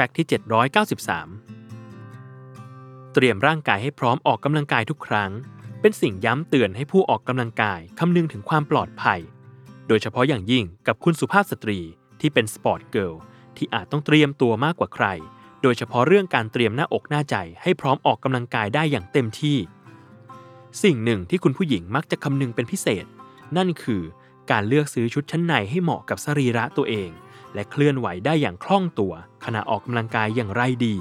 Fact ที่ 793 เตรียมร่างกายให้พร้อมออกกำลังกายทุกครั้ง เป็นสิ่งย้ำเตือนให้ผู้ออกกำลังกายคำนึงถึงความปลอดภัย โดยเฉพาะอย่างยิ่งกับคุณสุภาพสตรีที่เป็น sport girl ที่อาจต้องเตรียมตัวมากกว่าใคร โดยเฉพาะเรื่องการเตรียมหน้าอกหน้าใจให้พร้อมออกกำลังกายได้อย่างเต็มที่ สิ่งหนึ่งที่คุณผู้หญิงมักจะคำนึงเป็นพิเศษ นั่นคือการเลือกซื้อชุดชั้นในให้เหมาะกับสรีระตัวเอง และเคลื่อนไหวได้อย่างคล่องตัว ขณะออกกำลังกายอย่างไรดี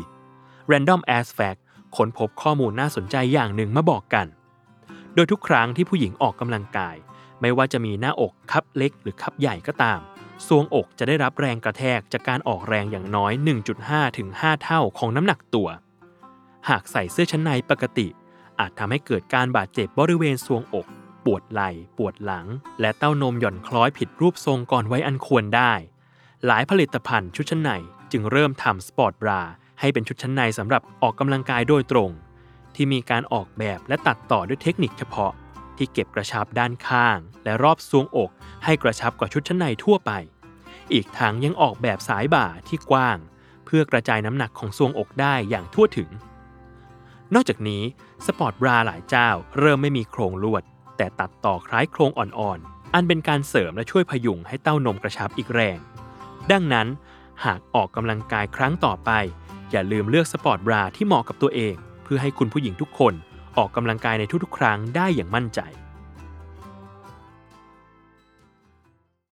Random As Fact ค้นพบข้อมูลน่าสนใจอย่างหนึ่งมาบอกกัน โดยทุกครั้งที่ผู้หญิงออกกำลังกาย ไม่ว่าจะมีหน้าอกคับเล็กหรือคับใหญ่ก็ตามทรวงอกจะได้รับแรงกระแทกจากการออกแรงอย่างน้อย 1.5 ถึง 5 เท่าของน้ำหนักตัว หากใส่เสื้อชั้นในปกติ อาจทำให้เกิดการบาดเจ็บบริเวณทรวงอก ปวดไหล่ ปวดหลัง และเต้านมหย่อนคล้อยผิดรูปทรงก่อนไว้อันควรได้ หลายผลิตภัณฑ์ชุดชั้นในจึงเริ่มทำสปอร์ตบราให้เป็นชุดชั้นในสำหรับออกกำลังกายโดยตรง ที่มีการออกแบบและตัดต่อด้วยเทคนิคเฉพาะ ที่เก็บกระชับด้านข้าง และรอบทรวงอก ให้กระชับกว่าชุดชั้นในทั่วไป อีกทั้งยังออกแบบสายบ่าที่กว้าง เพื่อกระจายน้ำหนักของทรวงอกได้อย่างทั่วถึง นอกจากนี้สปอร์ตบราหลายเจ้าเริ่มไม่มีโครงลวด แต่ตัดต่อคล้ายโครงอ่อนๆอันเป็นการเสริมและช่วยพยุงให้เต้านมกระชับอีกแรง ดังนั้น หากออกกำลังกายครั้งต่อไป อย่าลืมเลือกสปอร์ตบราที่เหมาะกับตัวเอง เพื่อให้คุณผู้หญิงทุกคนออกกำลังกายในทุกๆ ครั้งได้อย่างมั่นใจ